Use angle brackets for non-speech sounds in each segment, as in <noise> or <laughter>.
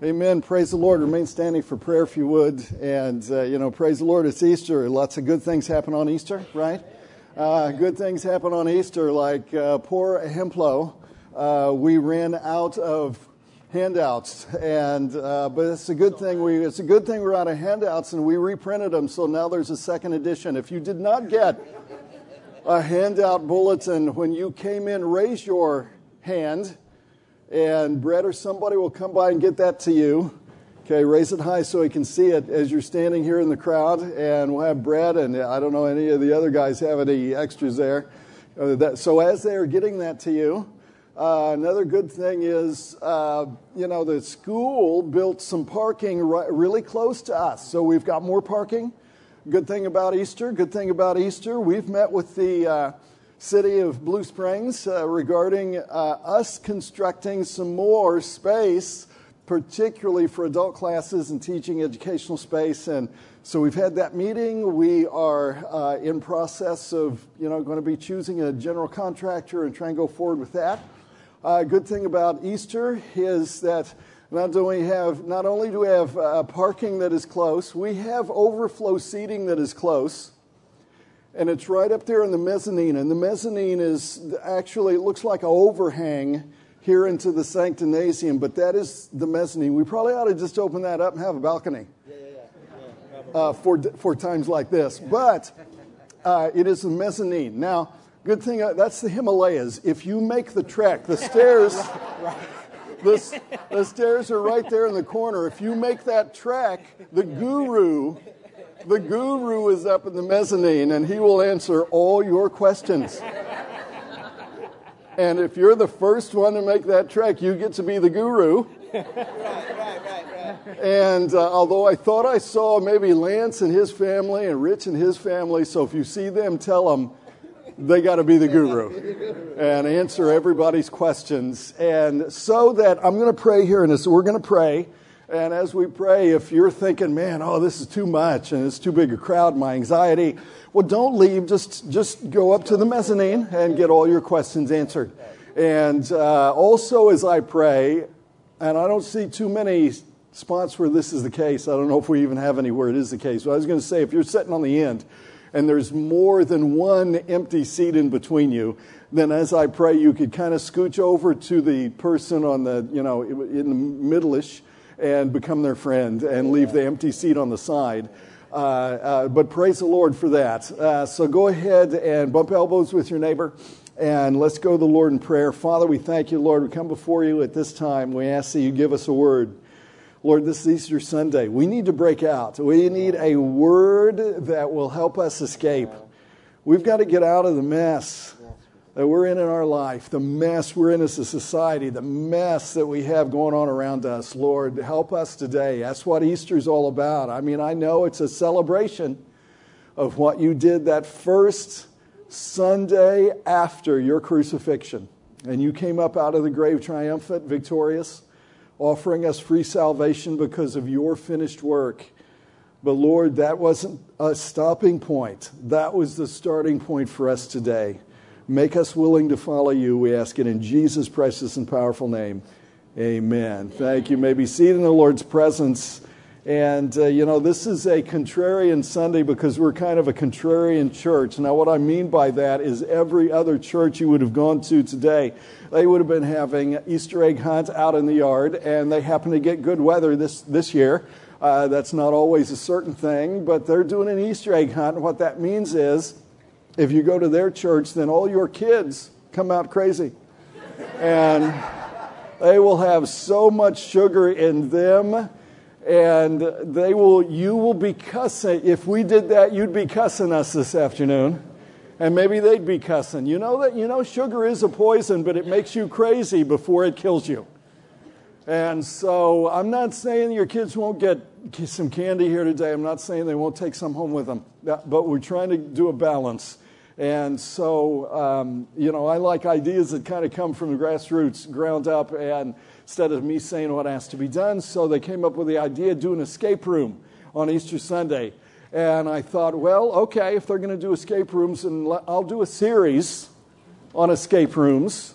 Amen. Praise the Lord. Remain standing for prayer if you would. And, uh, you know, praise the Lord. It's Easter. Lots of good things happen on Easter, right? Uh, good things happen on Easter, like uh, poor Hemplo. Uh, we ran out of handouts, and uh, but it's a good thing we it's a good thing we're out of handouts, and we reprinted them. So now there's a second edition. If you did not get a handout bulletin when you came in, raise your hand and Brett or somebody will come by and get that to you. Okay, raise it high so he can see it as you're standing here in the crowd. And we'll have Brett and I don't know any of the other guys have any extras there. Uh, so as they are getting that to you, uh, another good thing is, uh, you know, the school built some parking right, really close to us. So we've got more parking. Good thing about Easter, good thing about Easter, we've met with the uh, city of Blue Springs uh, regarding uh, us constructing some more space, particularly for adult classes and teaching educational space. And so we've had that meeting. We are uh, in process of, you know, going to be choosing a general contractor and try and go forward with that. Uh, good thing about Easter is that not only have not only do we have uh, parking that is close, we have overflow seating that is close and it's right up there in the mezzanine. And the mezzanine is actually, it looks like an overhang here into the sanctinasium, but that is the mezzanine. We probably ought to just open that up and have a balcony. Uh, for, for times like this. But uh, it is the mezzanine. Now, good thing, uh, that's the Himalayas. If you make the trek, the stairs. The, the stairs are right there in the corner. If you make that trek, the guru the guru is up in the mezzanine and he will answer all your questions. and if you're the first one to make that trek, you get to be the guru. right, <laughs> right, right, right. and uh, although I thought I saw maybe Lance and his family and Rich and his family, so if you see them, tell them they got to be the guru and answer everybody's questions. And so that I'm going to pray here, and so we're going to pray. And as we pray, if you're thinking, man, oh, this is too much and it's too big a crowd, my anxiety, well, don't leave. Just, just go up to the mezzanine and get all your questions answered. And uh, also, as I pray, and I don't see too many spots where this is the case. I don't know if we even have any where it is the case. But I was going to say, if you're sitting on the end and there's more than one empty seat in between you, then as I pray, you could kind of scooch over to the person on the, you know, in the middle-ish and become their friend and leave the empty seat on the side. Uh, uh, but praise the Lord for that. Uh, so go ahead and bump elbows with your neighbor and let's go to the Lord in prayer. Father, we thank you, Lord. We come before you at this time. We ask that you give us a word. Lord, this is Easter Sunday. We need to break out. We need a word that will help us escape. We've got to get out of the mess that we're in in our life, the mess we're in as a society, the mess that we have going on around us. Lord, help us today. That's what Easter's all about. I mean, I know it's a celebration of what you did that first Sunday after your crucifixion. And you came up out of the grave triumphant, victorious, offering us free salvation because of your finished work. But Lord, that wasn't a stopping point. That was the starting point for us today. Make us willing to follow you. We ask it in Jesus' precious and powerful name. Amen. Thank you. may be seated in the Lord's presence. And, uh, you know, this is a contrarian Sunday because we're kind of a contrarian church. Now, what I mean by that is every other church you would have gone to today, they would have been having Easter egg hunt out in the yard, and they happen to get good weather this, this year. Uh, that's not always a certain thing, but they're doing an Easter egg hunt. And what that means is if you go to their church, then all your kids come out crazy. And they will have so much sugar in them and they will you will be cussing. If we did that you'd be cussing us this afternoon. And maybe they'd be cussing. You know that you know sugar is a poison but it makes you crazy before it kills you. And so i'm not saying your kids won't get some candy here today. I'm not saying they won't take some home with them. But we're trying to do a balance and so, um, you know, I like ideas that kind of come from the grassroots, ground up, and instead of me saying what has to be done. So they came up with the idea doing an escape room on Easter Sunday. And I thought, well, okay, if they're going to do escape rooms, and I'll do a series on escape rooms,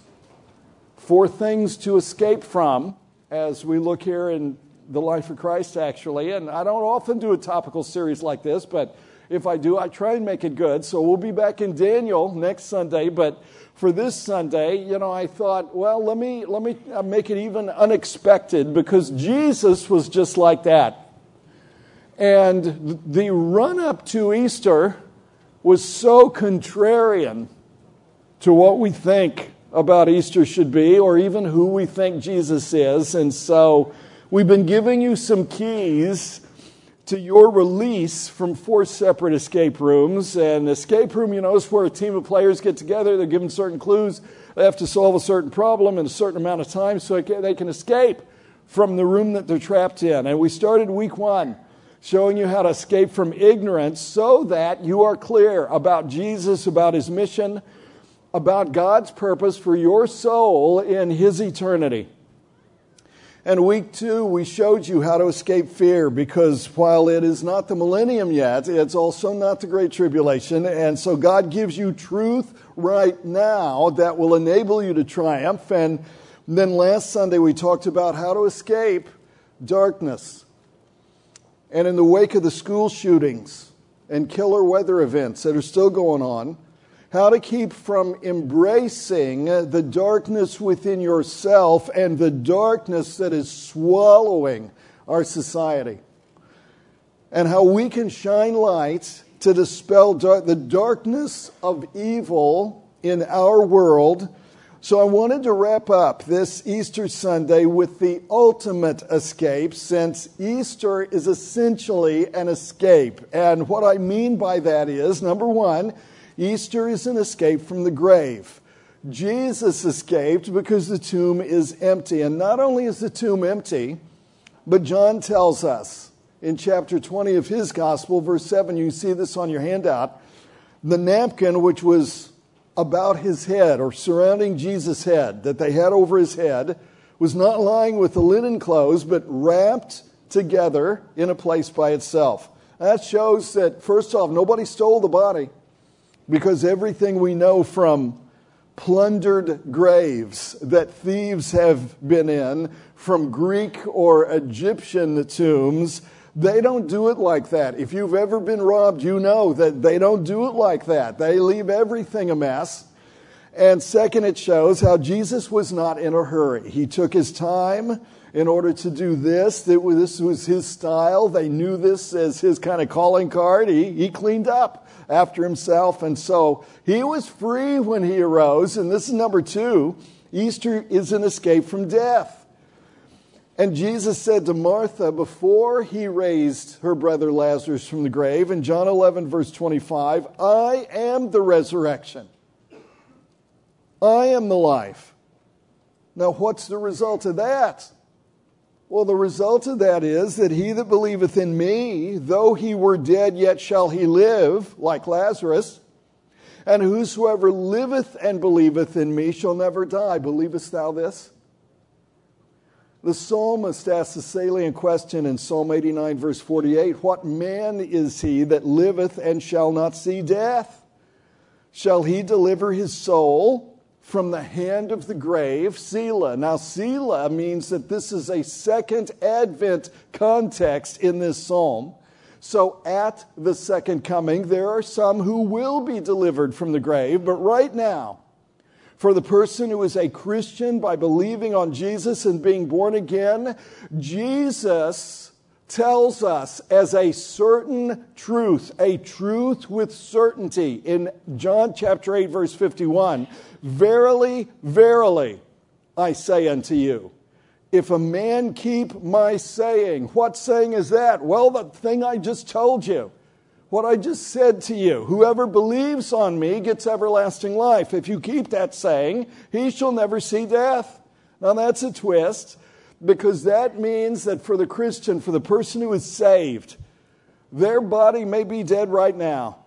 for things to escape from, as we look here in the life of Christ, actually. And I don't often do a topical series like this, but if I do, I try and make it good. So we'll be back in Daniel next Sunday. But for this Sunday, you know, I thought, well, let me, let me uh, make it even unexpected because Jesus was just like that. And the run up to Easter was so contrarian to what we think about Easter should be, or even who we think Jesus is. And so we've been giving you some keys to your release from four separate escape rooms. And escape room, you know, is where a team of players get together. They're given certain clues. They have to solve a certain problem in a certain amount of time so they can escape from the room that they're trapped in. And we started week one showing you how to escape from ignorance so that you are clear about Jesus, about his mission, about God's purpose for your soul in his eternity. And week two, we showed you how to escape fear because while it is not the millennium yet, it's also not the Great Tribulation. And so God gives you truth right now that will enable you to triumph. And then last Sunday, we talked about how to escape darkness. And in the wake of the school shootings and killer weather events that are still going on, how to keep from embracing the darkness within yourself and the darkness that is swallowing our society. And how we can shine light to dispel the darkness of evil in our world. So I wanted to wrap up this Easter Sunday with the ultimate escape, since Easter is essentially an escape. And what I mean by that is number one, Easter is an escape from the grave. Jesus escaped because the tomb is empty. And not only is the tomb empty, but John tells us in chapter 20 of his gospel, verse 7, you see this on your handout, the napkin which was about his head or surrounding Jesus' head that they had over his head was not lying with the linen clothes, but wrapped together in a place by itself. That shows that, first off, nobody stole the body because everything we know from plundered graves that thieves have been in, from Greek or Egyptian tombs, they don't do it like that. If you've ever been robbed, you know that they don't do it like that. They leave everything a mess. And second, it shows how Jesus was not in a hurry. He took his time in order to do this. This was his style. They knew this as his kind of calling card. He, he cleaned up after himself. And so he was free when he arose. And this is number two Easter is an escape from death. And Jesus said to Martha before he raised her brother Lazarus from the grave in John 11, verse 25, I am the resurrection. I am the life. Now, what's the result of that? Well, the result of that is that he that believeth in me, though he were dead, yet shall he live, like Lazarus. And whosoever liveth and believeth in me shall never die. Believest thou this? The psalmist asks a salient question in Psalm 89, verse 48 What man is he that liveth and shall not see death? Shall he deliver his soul? From the hand of the grave, Selah. Now, Selah means that this is a second Advent context in this psalm. So, at the second coming, there are some who will be delivered from the grave, but right now, for the person who is a Christian by believing on Jesus and being born again, Jesus tells us as a certain truth, a truth with certainty in John chapter 8, verse 51 Verily, verily, I say unto you, if a man keep my saying, what saying is that? Well, the thing I just told you, what I just said to you. Whoever believes on me gets everlasting life. If you keep that saying, he shall never see death. Now that's a twist because that means that for the Christian, for the person who is saved, their body may be dead right now,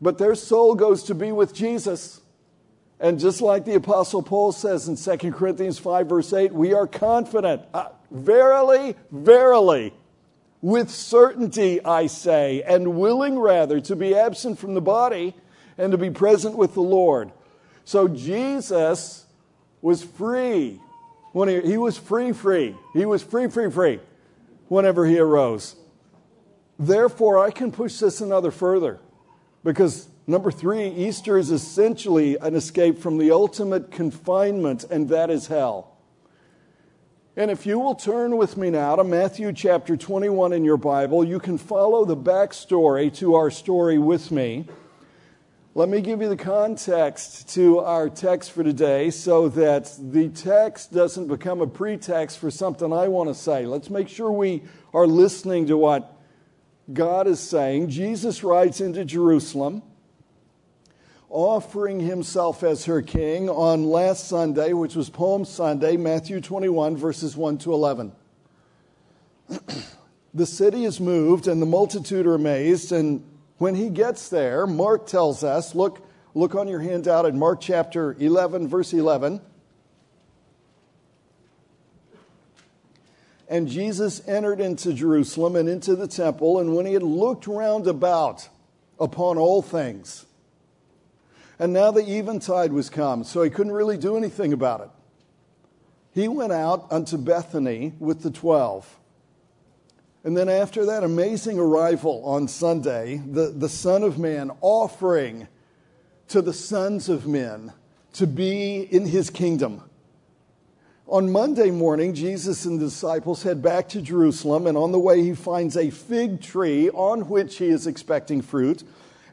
but their soul goes to be with Jesus. And just like the Apostle Paul says in 2 Corinthians 5, verse 8, we are confident. Uh, verily, verily, with certainty I say, and willing rather to be absent from the body and to be present with the Lord. So Jesus was free when he, he was free, free. He was free, free, free whenever he arose. Therefore, I can push this another further because number three, Easter is essentially an escape from the ultimate confinement, and that is hell. And if you will turn with me now to Matthew chapter 21 in your Bible, you can follow the backstory to our story with me. Let me give you the context to our text for today so that the text doesn't become a pretext for something I want to say. Let's make sure we are listening to what God is saying. Jesus rides into Jerusalem, offering himself as her king on last Sunday, which was Palm Sunday, Matthew 21, verses 1 to 11. <clears throat> the city is moved, and the multitude are amazed, and when he gets there, Mark tells us, look, look on your handout in Mark chapter 11, verse 11. And Jesus entered into Jerusalem and into the temple, and when he had looked round about upon all things, and now the eventide was come, so he couldn't really do anything about it. He went out unto Bethany with the twelve. And then after that amazing arrival on Sunday, the, the Son of Man offering to the sons of men to be in his kingdom. On Monday morning, Jesus and the disciples head back to Jerusalem, and on the way, he finds a fig tree on which he is expecting fruit.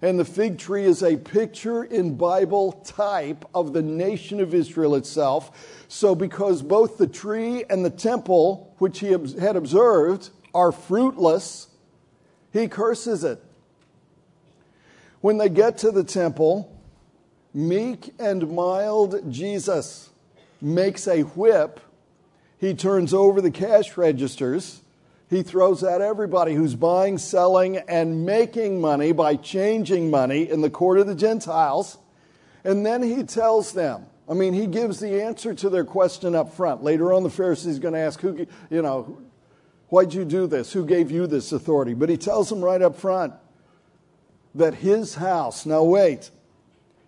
And the fig tree is a picture in Bible type of the nation of Israel itself. So, because both the tree and the temple, which he had observed, are fruitless, he curses it. When they get to the temple, meek and mild Jesus makes a whip. He turns over the cash registers. He throws out everybody who's buying, selling, and making money by changing money in the court of the Gentiles. And then he tells them, I mean, he gives the answer to their question up front. Later on, the Pharisees going to ask, who, you know, Why'd you do this? Who gave you this authority? But he tells them right up front that his house, now wait,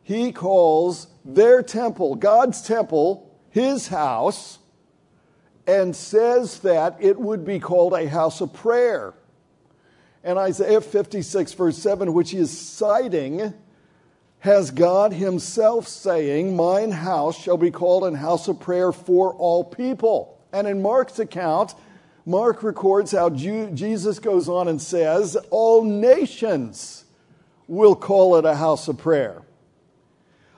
he calls their temple, God's temple, his house, and says that it would be called a house of prayer. And Isaiah 56, verse 7, which he is citing, has God himself saying, Mine house shall be called a house of prayer for all people. And in Mark's account, Mark records how Jesus goes on and says, All nations will call it a house of prayer.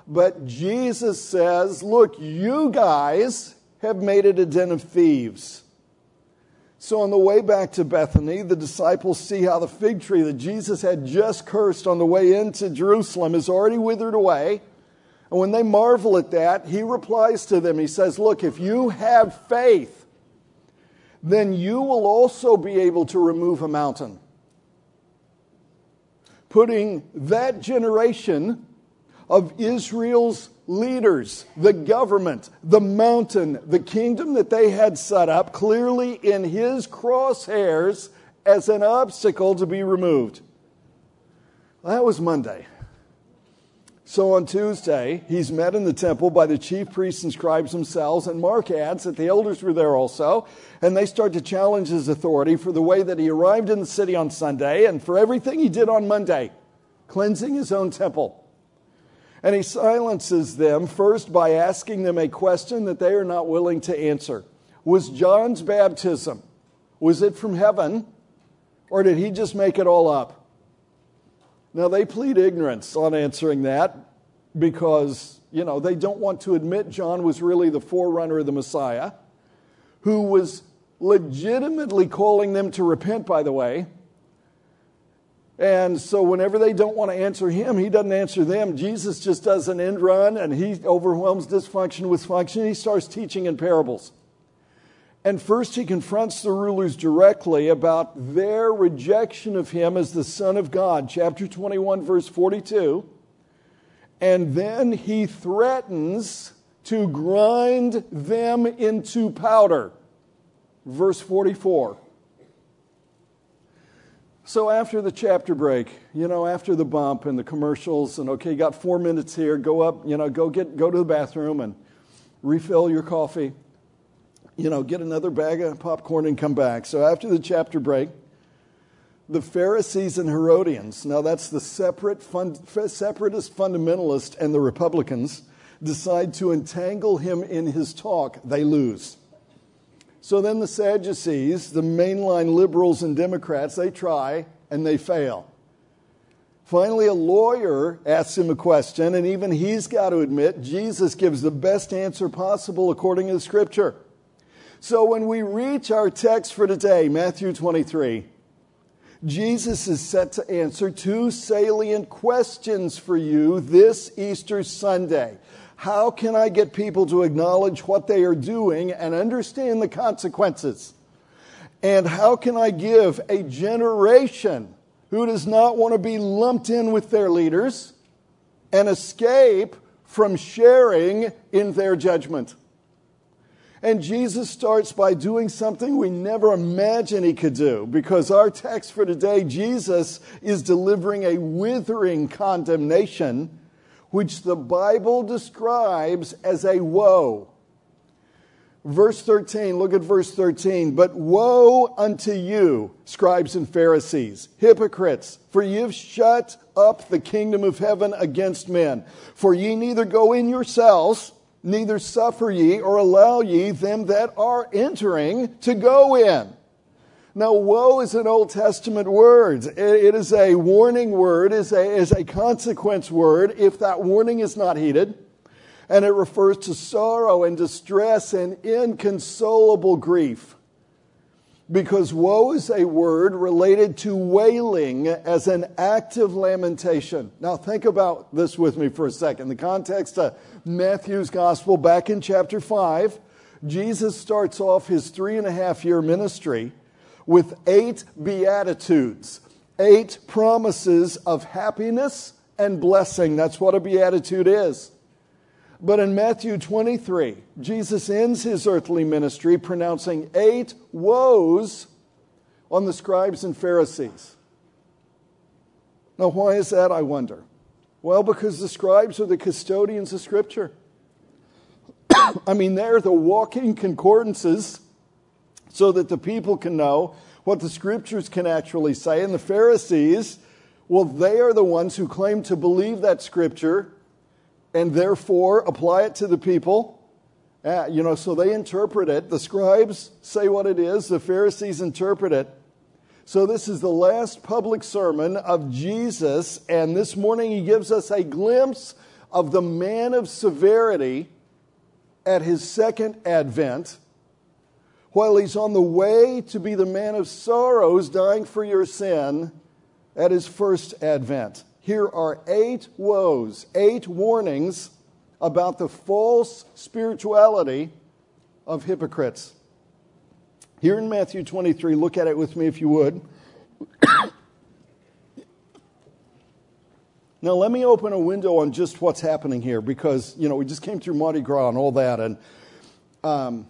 But Jesus says, Look, you guys have made it a den of thieves. So, on the way back to Bethany, the disciples see how the fig tree that Jesus had just cursed on the way into Jerusalem is already withered away. And when they marvel at that, he replies to them, He says, Look, if you have faith, then you will also be able to remove a mountain. Putting that generation of Israel's leaders, the government, the mountain, the kingdom that they had set up, clearly in his crosshairs as an obstacle to be removed. That was Monday. So on Tuesday, he's met in the temple by the chief priests and scribes themselves, and Mark adds that the elders were there also, and they start to challenge his authority for the way that he arrived in the city on Sunday and for everything he did on Monday, cleansing his own temple. And he silences them first by asking them a question that they are not willing to answer. Was John's baptism, was it from heaven, or did he just make it all up? Now, they plead ignorance on answering that because, you know, they don't want to admit John was really the forerunner of the Messiah, who was legitimately calling them to repent, by the way. And so, whenever they don't want to answer him, he doesn't answer them. Jesus just does an end run and he overwhelms dysfunction with function. He starts teaching in parables. And first, he confronts the rulers directly about their rejection of him as the Son of God, chapter 21, verse 42. And then he threatens to grind them into powder, verse 44. So after the chapter break, you know, after the bump and the commercials, and okay, you got four minutes here, go up, you know, go get go to the bathroom and refill your coffee you know, get another bag of popcorn and come back. So after the chapter break, the Pharisees and Herodians, now that's the separate fund, separatist fundamentalist and the Republicans, decide to entangle him in his talk. They lose. So then the Sadducees, the mainline liberals and Democrats, they try and they fail. Finally, a lawyer asks him a question, and even he's got to admit Jesus gives the best answer possible according to the scripture. So when we reach our text for today, Matthew 23, Jesus is set to answer two salient questions for you this Easter Sunday. How can I get people to acknowledge what they are doing and understand the consequences? And how can I give a generation who does not want to be lumped in with their leaders and escape from sharing in their judgment. And Jesus starts by doing something we never imagined he could do because our text for today, Jesus is delivering a withering condemnation, which the Bible describes as a woe. Verse 13, look at verse 13. But woe unto you, scribes and Pharisees, hypocrites, for you've shut up the kingdom of heaven against men. For ye neither go in yourselves, neither suffer ye or allow ye them that are entering to go in. Now, woe is an Old Testament word. It is a warning word, is a, is a consequence word if that warning is not heeded and it refers to sorrow and distress and inconsolable grief. Because woe is a word related to wailing as an active lamentation. Now, think about this with me for a second. The context of Matthew's gospel, back in chapter 5, Jesus starts off his three and a half year ministry with eight beatitudes, eight promises of happiness and blessing. That's what a beatitude is. But in Matthew 23, Jesus ends his earthly ministry pronouncing eight woes on the scribes and Pharisees. Now, why is that, I wonder? Well, because the scribes are the custodians of Scripture. <coughs> I mean, they're the walking concordances so that the people can know what the Scriptures can actually say. And the Pharisees, well, they are the ones who claim to believe that Scripture and therefore apply it to the people. Uh, you know, so they interpret it. The scribes say what it is, the Pharisees interpret it. So, this is the last public sermon of Jesus, and this morning he gives us a glimpse of the man of severity at his second advent, while he's on the way to be the man of sorrows, dying for your sin at his first advent here are eight woes, eight warnings about the false spirituality of hypocrites. Here in Matthew 23, look at it with me if you would. <coughs> now, let me open a window on just what's happening here because, you know, we just came through Mardi Gras and all that. And um,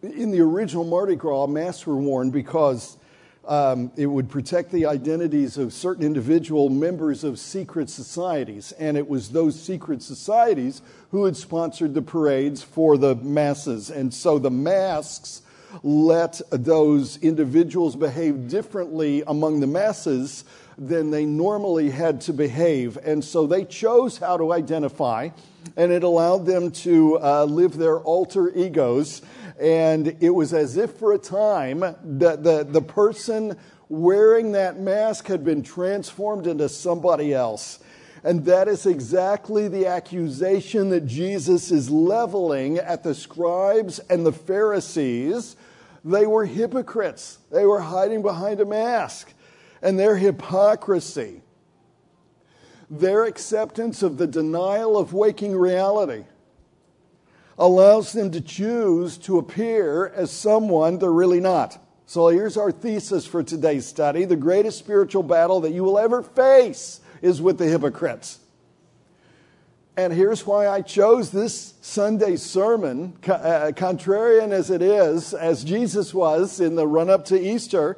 in the original Mardi Gras, masks were worn because um, it would protect the identities of certain individual members of secret societies. And it was those secret societies who had sponsored the parades for the masses. And so the masks let those individuals behave differently among the masses than they normally had to behave. And so they chose how to identify, and it allowed them to uh, live their alter egos and it was as if for a time that the, the person wearing that mask had been transformed into somebody else. And that is exactly the accusation that Jesus is leveling at the scribes and the Pharisees. They were hypocrites, they were hiding behind a mask. And their hypocrisy, their acceptance of the denial of waking reality, allows them to choose to appear as someone they're really not. So here's our thesis for today's study. The greatest spiritual battle that you will ever face is with the hypocrites. And here's why I chose this Sunday sermon, uh, contrarian as it is, as Jesus was in the run up to Easter.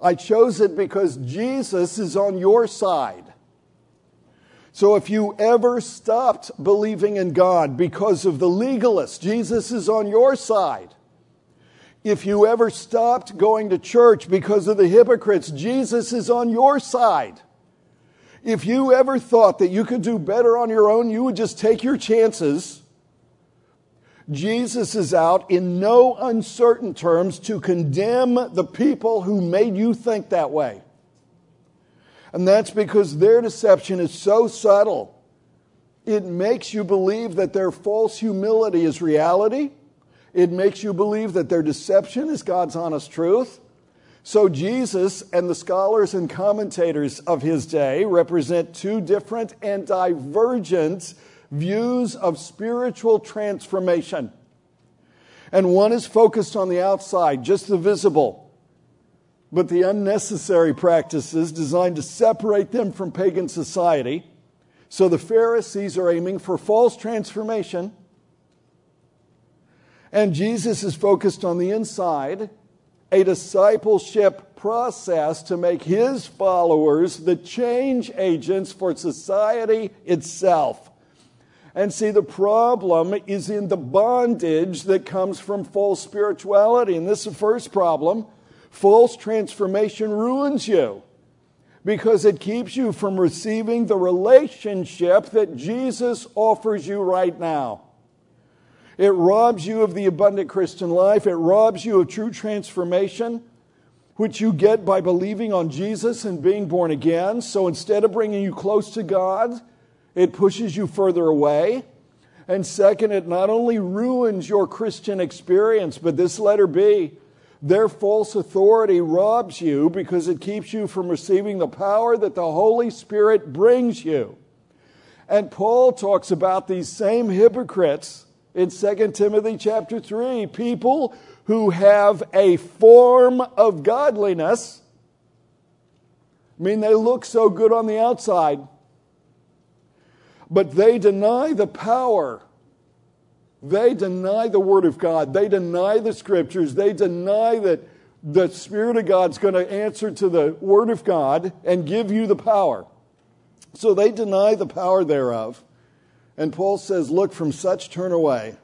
I chose it because Jesus is on your side. So if you ever stopped believing in God because of the legalists, Jesus is on your side. If you ever stopped going to church because of the hypocrites, Jesus is on your side. If you ever thought that you could do better on your own, you would just take your chances. Jesus is out in no uncertain terms to condemn the people who made you think that way. And that's because their deception is so subtle. It makes you believe that their false humility is reality. It makes you believe that their deception is God's honest truth. So, Jesus and the scholars and commentators of his day represent two different and divergent views of spiritual transformation. And one is focused on the outside, just the visible, but the unnecessary practices designed to separate them from pagan society. So the Pharisees are aiming for false transformation. And Jesus is focused on the inside, a discipleship process to make his followers the change agents for society itself. And see, the problem is in the bondage that comes from false spirituality. And this is the first problem. False transformation ruins you because it keeps you from receiving the relationship that Jesus offers you right now. It robs you of the abundant Christian life. It robs you of true transformation, which you get by believing on Jesus and being born again. So instead of bringing you close to God, it pushes you further away. And second, it not only ruins your Christian experience, but this letter B, their false authority robs you because it keeps you from receiving the power that the Holy Spirit brings you. And Paul talks about these same hypocrites in 2 Timothy chapter 3 people who have a form of godliness. I mean, they look so good on the outside, but they deny the power. They deny the Word of God. They deny the Scriptures. They deny that the Spirit of God's going to answer to the Word of God and give you the power. So they deny the power thereof. And Paul says, Look, from such turn away.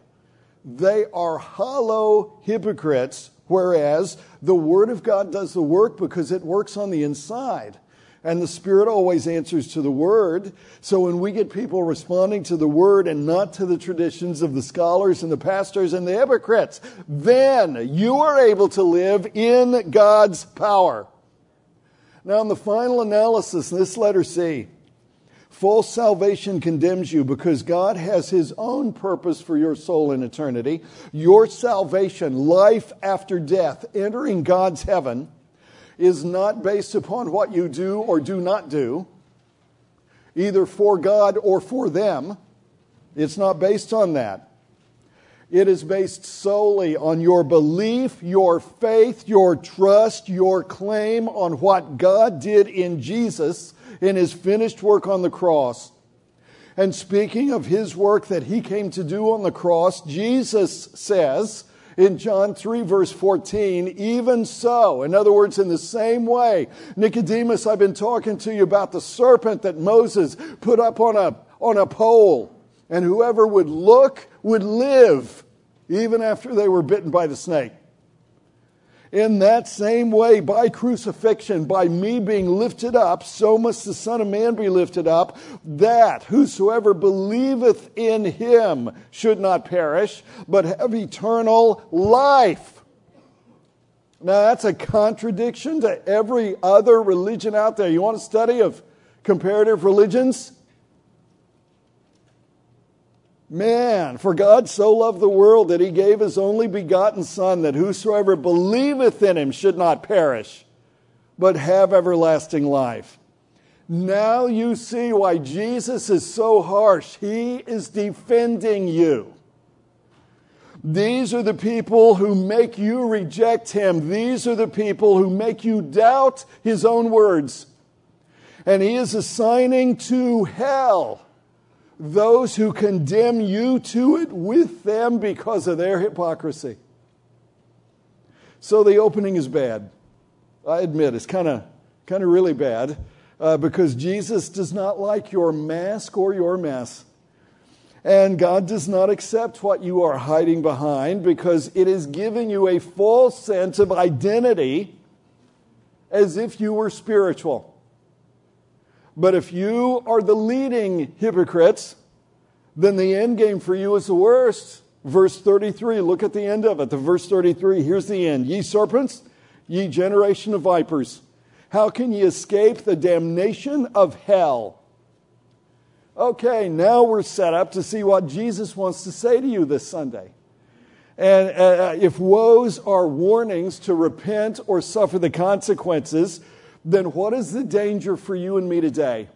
They are hollow hypocrites, whereas the Word of God does the work because it works on the inside. And the Spirit always answers to the Word. So when we get people responding to the Word and not to the traditions of the scholars and the pastors and the hypocrites, then you are able to live in God's power. Now, in the final analysis, this letter C, False salvation condemns you because God has His own purpose for your soul in eternity. Your salvation, life after death, entering God's heaven, is not based upon what you do or do not do, either for God or for them. It's not based on that. It is based solely on your belief, your faith, your trust, your claim on what God did in Jesus in his finished work on the cross. And speaking of his work that he came to do on the cross, Jesus says in John 3, verse 14, even so, in other words, in the same way, Nicodemus, I've been talking to you about the serpent that Moses put up on a, on a pole, and whoever would look would live, even after they were bitten by the snake. In that same way, by crucifixion, by me being lifted up, so must the Son of Man be lifted up, that whosoever believeth in him should not perish, but have eternal life. Now, that's a contradiction to every other religion out there. You want a study of comparative religions? Man, for God so loved the world that he gave his only begotten Son, that whosoever believeth in him should not perish, but have everlasting life. Now you see why Jesus is so harsh. He is defending you. These are the people who make you reject him. These are the people who make you doubt his own words. And he is assigning to hell those who condemn you to it with them because of their hypocrisy. So the opening is bad. I admit it's kind of kind of really bad. uh, because Jesus does not like your mask or your mess. And God does not accept what you are hiding behind because it is giving you a false sense of identity as if you were spiritual. But if you are the leading hypocrites, then the end game for you is the worst. Verse 33, look at the end of it. The verse 33, here's the end. Ye serpents, ye generation of vipers, how can ye escape the damnation of hell? Okay, now we're set up to see what Jesus wants to say to you this Sunday. And uh, if woes are warnings to repent or suffer the consequences, then what is the danger for you and me today?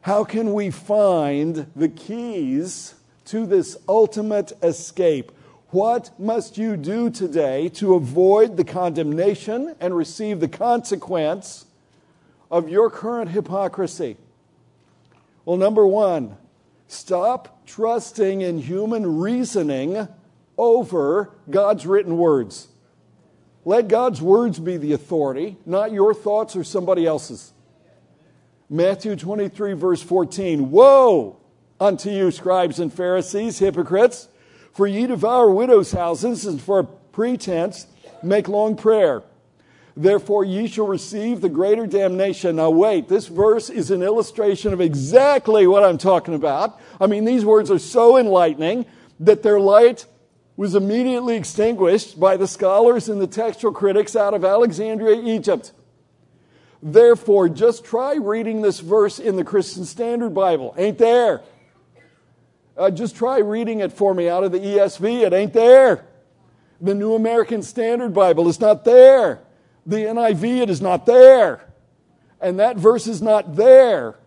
How can we find the keys to this ultimate escape? What must you do today to avoid the condemnation and receive the consequence of your current hypocrisy? Well, number one, stop trusting in human reasoning over God's written words. Let God's words be the authority, not your thoughts or somebody else's. Matthew 23, verse 14 Woe unto you, scribes and Pharisees, hypocrites, for ye devour widows' houses, and for pretense make long prayer. Therefore, ye shall receive the greater damnation. Now, wait, this verse is an illustration of exactly what I'm talking about. I mean, these words are so enlightening that their light was immediately extinguished by the scholars and the textual critics out of Alexandria, Egypt. Therefore, just try reading this verse in the Christian Standard Bible. Ain't there. Uh, just try reading it for me out of the ESV. It ain't there. The New American Standard Bible is not there. The NIV, it is not there. And that verse is not there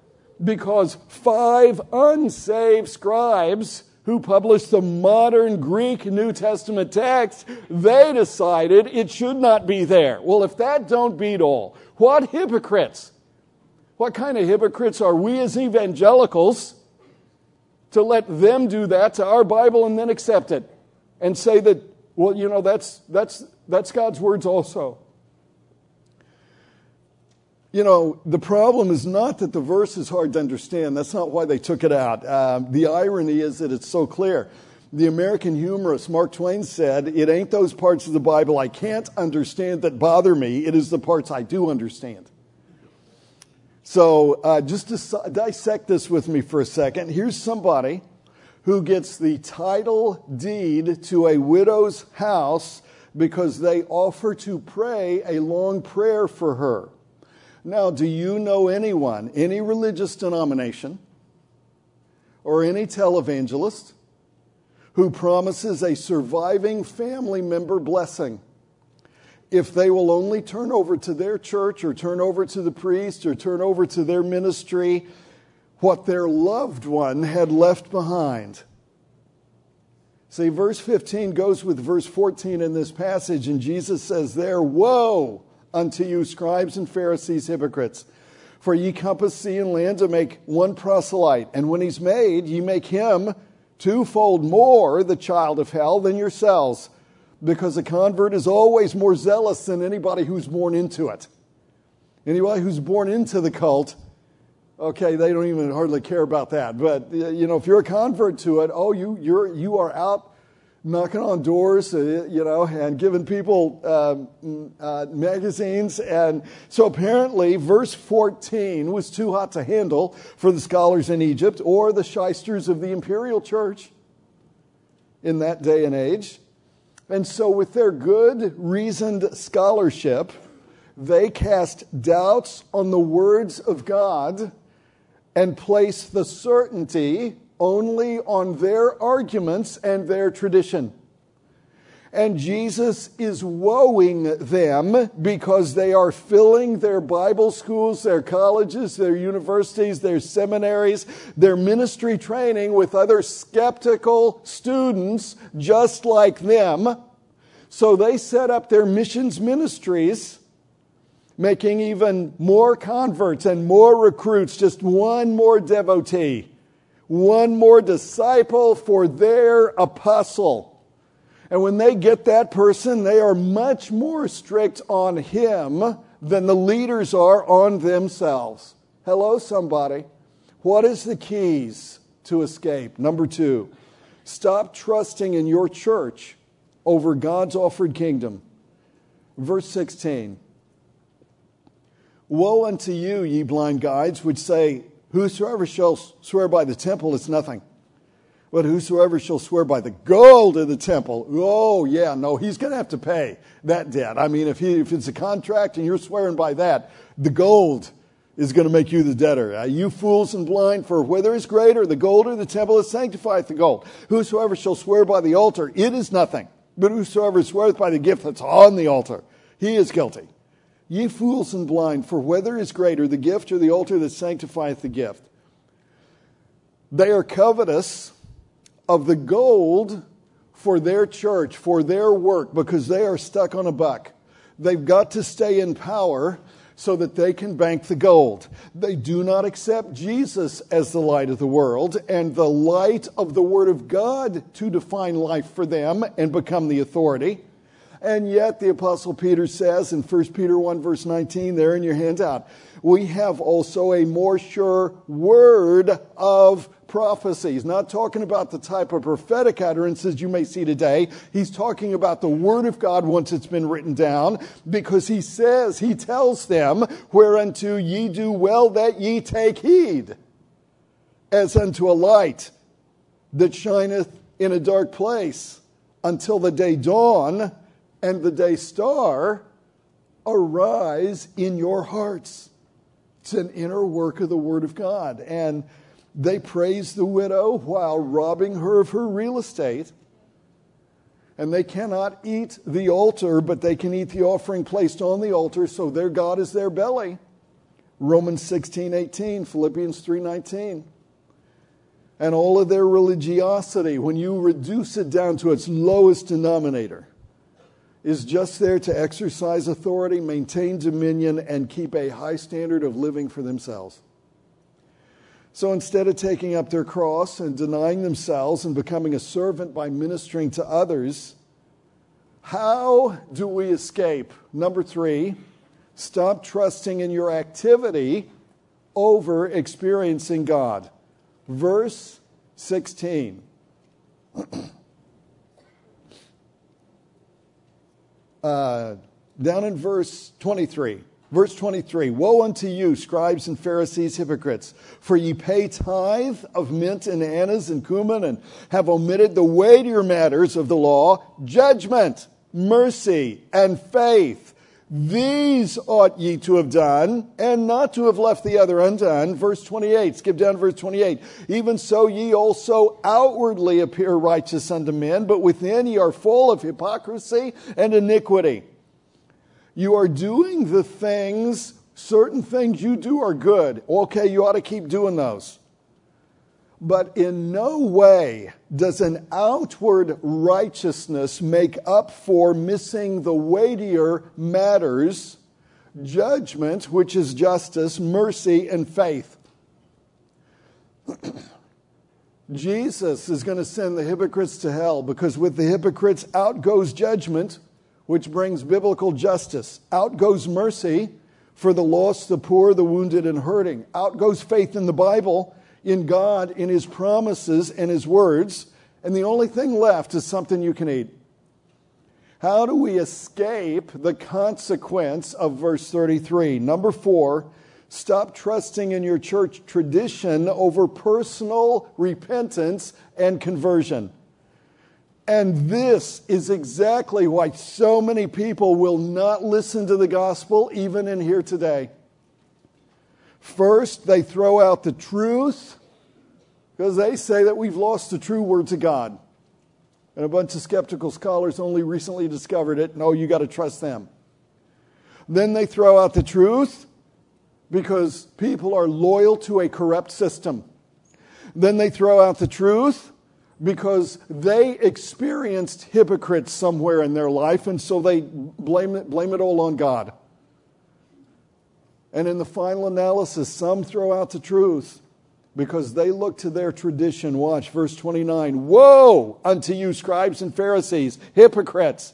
because five unsaved scribes who published the modern Greek New Testament text, they decided it should not be there. Well, if that don't beat all, what hypocrites? What kind of hypocrites are we as evangelicals to let them do that to our Bible and then accept it and say that, well, you know, that's, that's, that's God's words also. You know, the problem is not that the verse is hard to understand. That's not why they took it out. Uh, the irony is that it's so clear. The American humorist Mark Twain said, It ain't those parts of the Bible I can't understand that bother me, it is the parts I do understand. So, uh, just to dissect this with me for a second, here's somebody who gets the title deed to a widow's house because they offer to pray a long prayer for her. Now, do you know anyone, any religious denomination, or any televangelist who promises a surviving family member blessing? If they will only turn over to their church or turn over to the priest or turn over to their ministry what their loved one had left behind. See, verse 15 goes with verse 14 in this passage, and Jesus says there, Woe! Unto you, scribes and Pharisees, hypocrites. For ye compass sea and land to make one proselyte, and when he's made, ye make him twofold more the child of hell than yourselves, because a convert is always more zealous than anybody who's born into it. Anybody who's born into the cult, okay, they don't even hardly care about that. But you know, if you're a convert to it, oh, you you're you are out knocking on doors, uh, you know, and giving people uh, uh, magazines. And so apparently, verse 14 was too hot to handle for the scholars in Egypt or the shysters of the imperial church in that day and age. And so, with their good, reasoned scholarship, they cast doubts on the words of God and place the certainty only on their arguments and their tradition. And Jesus is woeing them because they are filling their Bible schools, their colleges, their universities, their seminaries, their ministry training with other skeptical students just like them. So they set up their missions ministries, making even more converts and more recruits, just one more devotee one more disciple for their apostle. And when they get that person, they are much more strict on him than the leaders are on themselves. Hello, somebody. What is the keys to escape? Number two, stop trusting in your church over God's offered kingdom. Verse 16 Woe unto you, ye blind guides, which say, Whosoever shall swear by the temple is nothing. But whosoever shall swear by the gold of the temple, oh, yeah, no, he's going to have to pay that debt. I mean, if, he, if it's a contract and you're swearing by that, the gold is going to make you the debtor. Uh, you fools and blind, for whether is greater, the gold or the temple, is sanctifieth the gold. Whosoever shall swear by the altar, it is nothing. But whosoever sweareth by the gift that's on the altar, he is guilty. Ye fools and blind, for whether is greater, the gift or the altar that sanctifieth the gift? They are covetous of the gold for their church, for their work, because they are stuck on a buck. They've got to stay in power so that they can bank the gold. They do not accept Jesus as the light of the world and the light of the Word of God to define life for them and become the authority. And yet, the Apostle Peter says in 1 Peter 1, verse 19, there in your handout, we have also a more sure word of prophecy. He's not talking about the type of prophetic utterances you may see today. He's talking about the word of God once it's been written down, because he says, he tells them, whereunto ye do well that ye take heed, as unto a light that shineth in a dark place until the day dawn and the day star arise in your hearts. It's an inner work of the Word of God. And they praise the widow while robbing her of her real estate. And they cannot eat the altar, but they can eat the offering placed on the altar, so their God is their belly. Romans 16, 18, Philippians 3, 19. And all of their religiosity, when you reduce it down to its lowest denominator, is just there to exercise authority, maintain dominion, and keep a high standard of living for themselves. So instead of taking up their cross and denying themselves and becoming a servant by ministering to others, how do we escape? Number three, stop trusting in your activity over experiencing God. Verse 16. <clears throat> uh, down in verse 23. Verse 23 Woe unto you, scribes and Pharisees, hypocrites, for ye pay tithe of mint and anise and cumin, and have omitted the weightier matters of the law judgment, mercy, and faith. These ought ye to have done, and not to have left the other undone. Verse 28, skip down to verse 28. Even so ye also outwardly appear righteous unto men, but within ye are full of hypocrisy and iniquity. You are doing the things, certain things you do are good. Okay, you ought to keep doing those. But in no way does an outward righteousness make up for missing the weightier matters judgment, which is justice, mercy, and faith. <clears throat> Jesus is going to send the hypocrites to hell because with the hypocrites out goes judgment, which brings biblical justice. Out goes mercy for the lost, the poor, the wounded, and hurting. Out goes faith in the Bible in God, in His promises and His words, and the only thing left is something you can eat. How do we escape the consequence of verse 33? Number four, stop trusting in your church tradition over personal repentance and conversion. And this is exactly why so many people will not listen to the gospel, even in here today. First, they throw out the truth because they say that we've lost the true words of God. And a bunch of skeptical scholars only recently discovered it. No, oh, you got to trust them. Then they throw out the truth because people are loyal to a corrupt system. Then they throw out the truth because they experienced hypocrites somewhere in their life, and so they blame it, blame it all on God. And in the final analysis, some throw out the truth because they look to their tradition. Watch verse 29 Woe unto you, scribes and Pharisees, hypocrites!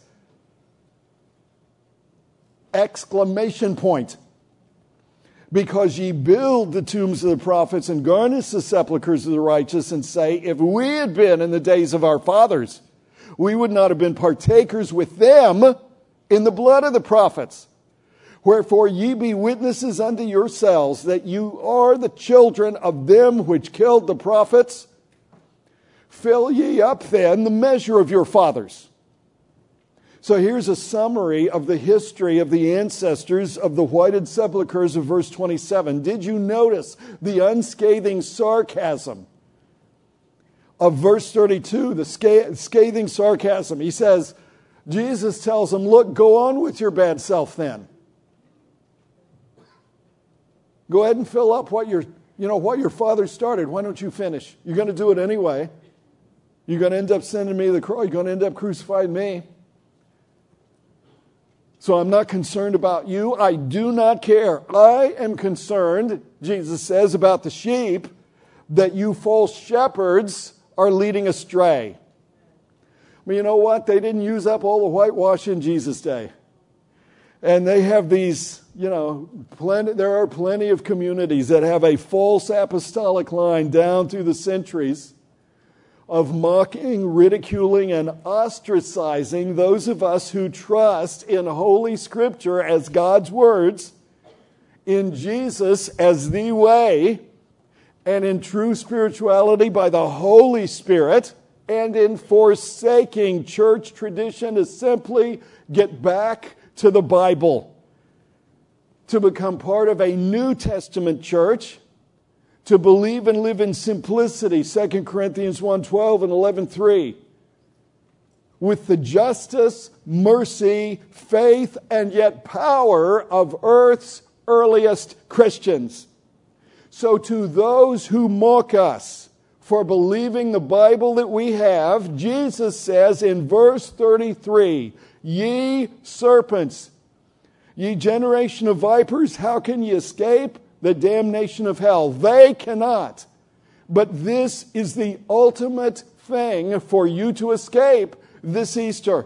exclamation point. Because ye build the tombs of the prophets and garnish the sepulchres of the righteous, and say, If we had been in the days of our fathers, we would not have been partakers with them in the blood of the prophets. Wherefore ye be witnesses unto yourselves that you are the children of them which killed the prophets. Fill ye up then the measure of your fathers. So here's a summary of the history of the ancestors of the whited sepulchres of verse 27. Did you notice the unscathing sarcasm of verse 32? The scathing sarcasm. He says, Jesus tells them, Look, go on with your bad self then. Go ahead and fill up what your, you know, what your father started. Why don't you finish? You're going to do it anyway. You're going to end up sending me the cross. You're going to end up crucifying me. So I'm not concerned about you. I do not care. I am concerned, Jesus says, about the sheep that you false shepherds are leading astray. But you know what? They didn't use up all the whitewash in Jesus' day. And they have these, you know, plenty, there are plenty of communities that have a false apostolic line down through the centuries of mocking, ridiculing, and ostracizing those of us who trust in Holy Scripture as God's words, in Jesus as the way, and in true spirituality by the Holy Spirit, and in forsaking church tradition to simply get back to the Bible, to become part of a New Testament church to believe and live in simplicity 2 corinthians 1.12 and 11.3 with the justice mercy faith and yet power of earth's earliest christians. So to those who mock us for believing the bible that we have jesus says in verse 33 ye serpents ye generation of vipers how can ye escape the damnation of hell. They cannot. But this is the ultimate thing for you to escape this Easter.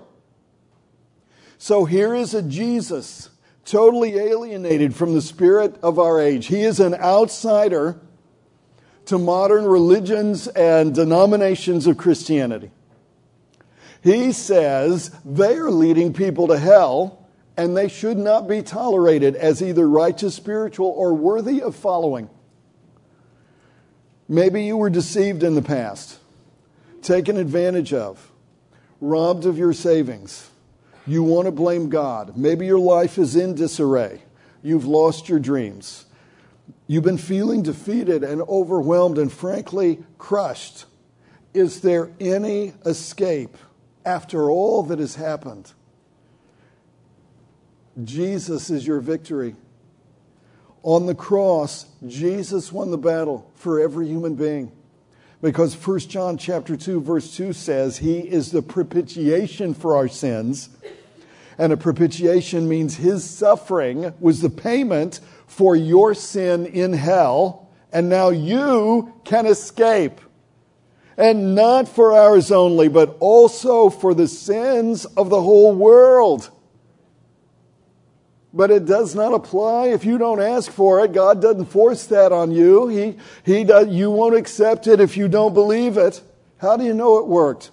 So here is a Jesus totally alienated from the spirit of our age. He is an outsider to modern religions and denominations of Christianity. He says they are leading people to hell and they should not be tolerated as either righteous, spiritual, or worthy of following. Maybe you were deceived in the past, taken advantage of, robbed of your savings. You want to blame God. Maybe your life is in disarray. You've lost your dreams. You've been feeling defeated and overwhelmed and frankly crushed. Is there any escape after all that has happened? Jesus is your victory. On the cross, Jesus won the battle for every human being. Because 1 John chapter 2 verse 2 says he is the propitiation for our sins. And a propitiation means his suffering was the payment for your sin in hell, and now you can escape. And not for ours only, but also for the sins of the whole world. But it does not apply if you don't ask for it. God doesn't force that on you. He, he does, you won't accept it if you don't believe it. How do you know it worked?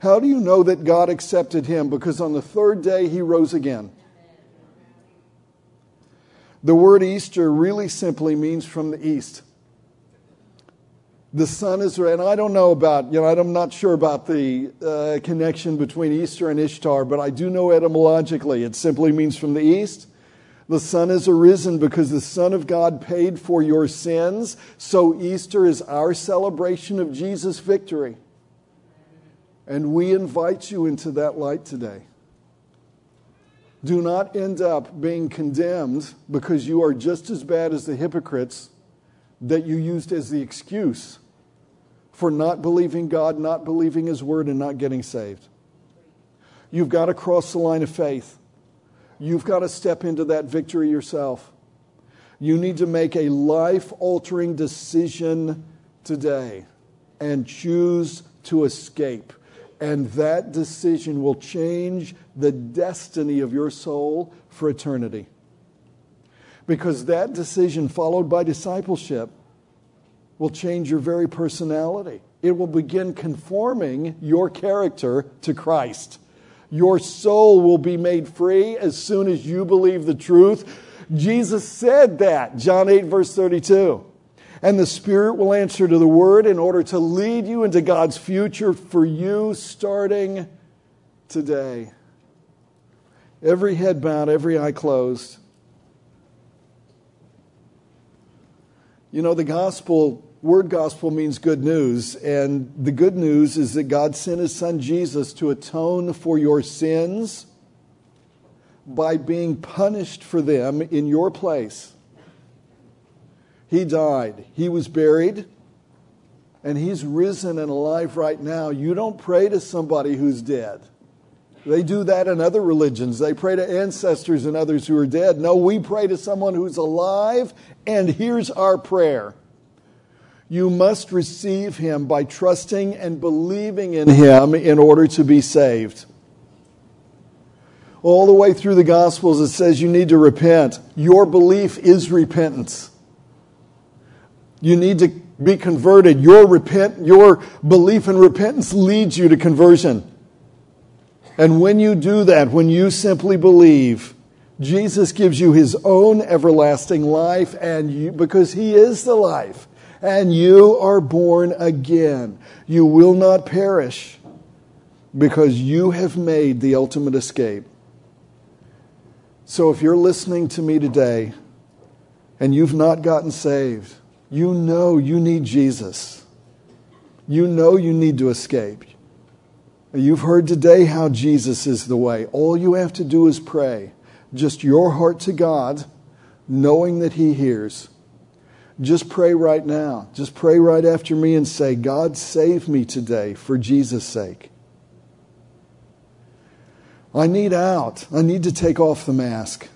How do you know that God accepted him? Because on the third day he rose again. The word Easter really simply means from the east the sun is and i don't know about you know i'm not sure about the uh, connection between easter and ishtar but i do know etymologically it simply means from the east. The sun is arisen because the son of god paid for your sins. So easter is our celebration of jesus victory. And we invite you into that light today. Do not end up being condemned because you are just as bad as the hypocrites that you used as the excuse for not believing God, not believing His Word, and not getting saved. You've got to cross the line of faith. You've got to step into that victory yourself. You need to make a life altering decision today and choose to escape And that decision will change the destiny of your soul for eternity. Because that decision, followed by discipleship, will change your very personality. It will begin conforming your character to Christ. Your soul will be made free as soon as you believe the truth. Jesus said that, John 8, verse 32. And the Spirit will answer to the Word in order to lead you into God's future for you starting today. Every head bowed, every eye closed. You know, the gospel, word gospel means good news. And the good news is that God sent his son Jesus to atone for your sins by being punished for them in your place. He died, he was buried, and he's risen and alive right now. You don't pray to somebody who's dead. They do that in other religions. They pray to ancestors and others who are dead. No, we pray to someone who's alive, and here's our prayer. You must receive him by trusting and believing in him in order to be saved. All the way through the Gospels, it says you need to repent. Your belief is repentance. You need to be converted. Your, repent, your belief in repentance leads you to conversion. And when you do that, when you simply believe, Jesus gives you his own everlasting life and you, because he is the life and you are born again. You will not perish because you have made the ultimate escape. So if you're listening to me today and you've not gotten saved, you know you need Jesus. You know you need to escape. You've heard today how Jesus is the way. All you have to do is pray. Just your heart to God, knowing that He hears. Just pray right now. Just pray right after me and say, God, save me today for Jesus' sake. I need out. I need to take off the mask.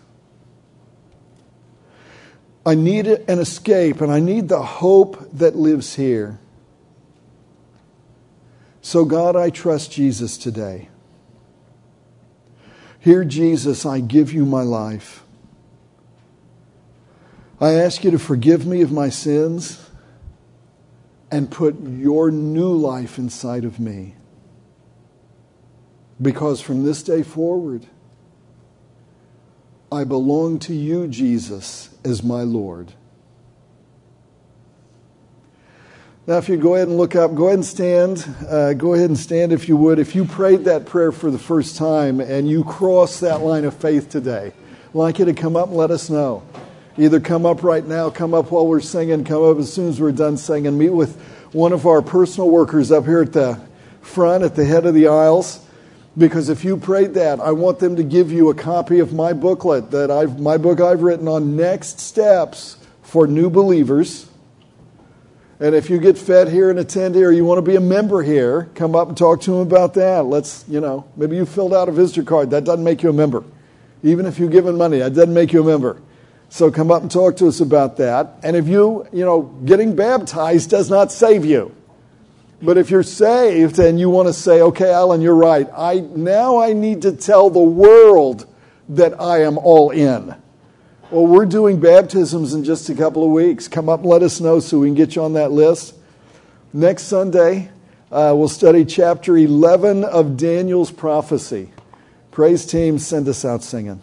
I need an escape, and I need the hope that lives here. So, God, I trust Jesus today. Here, Jesus, I give you my life. I ask you to forgive me of my sins and put your new life inside of me. Because from this day forward, I belong to you, Jesus, as my Lord. Now, if you go ahead and look up, go ahead and stand. Uh, go ahead and stand if you would. If you prayed that prayer for the first time and you crossed that line of faith today, I'd like you to come up and let us know. Either come up right now, come up while we're singing, come up as soon as we're done singing. Meet with one of our personal workers up here at the front, at the head of the aisles. Because if you prayed that, I want them to give you a copy of my booklet that I've my book I've written on next steps for new believers and if you get fed here and attend here, you want to be a member here, come up and talk to him about that. Let's, you know, maybe you filled out a visitor card. That doesn't make you a member. Even if you've given money, that doesn't make you a member. So come up and talk to us about that. And if you, you know, getting baptized does not save you. But if you're saved and you want to say, okay, Alan, you're right. I, now I need to tell the world that I am all in. Well, we're doing baptisms in just a couple of weeks. Come up and let us know so we can get you on that list. Next Sunday, uh, we'll study chapter 11 of Daniel's prophecy. Praise team, send us out singing.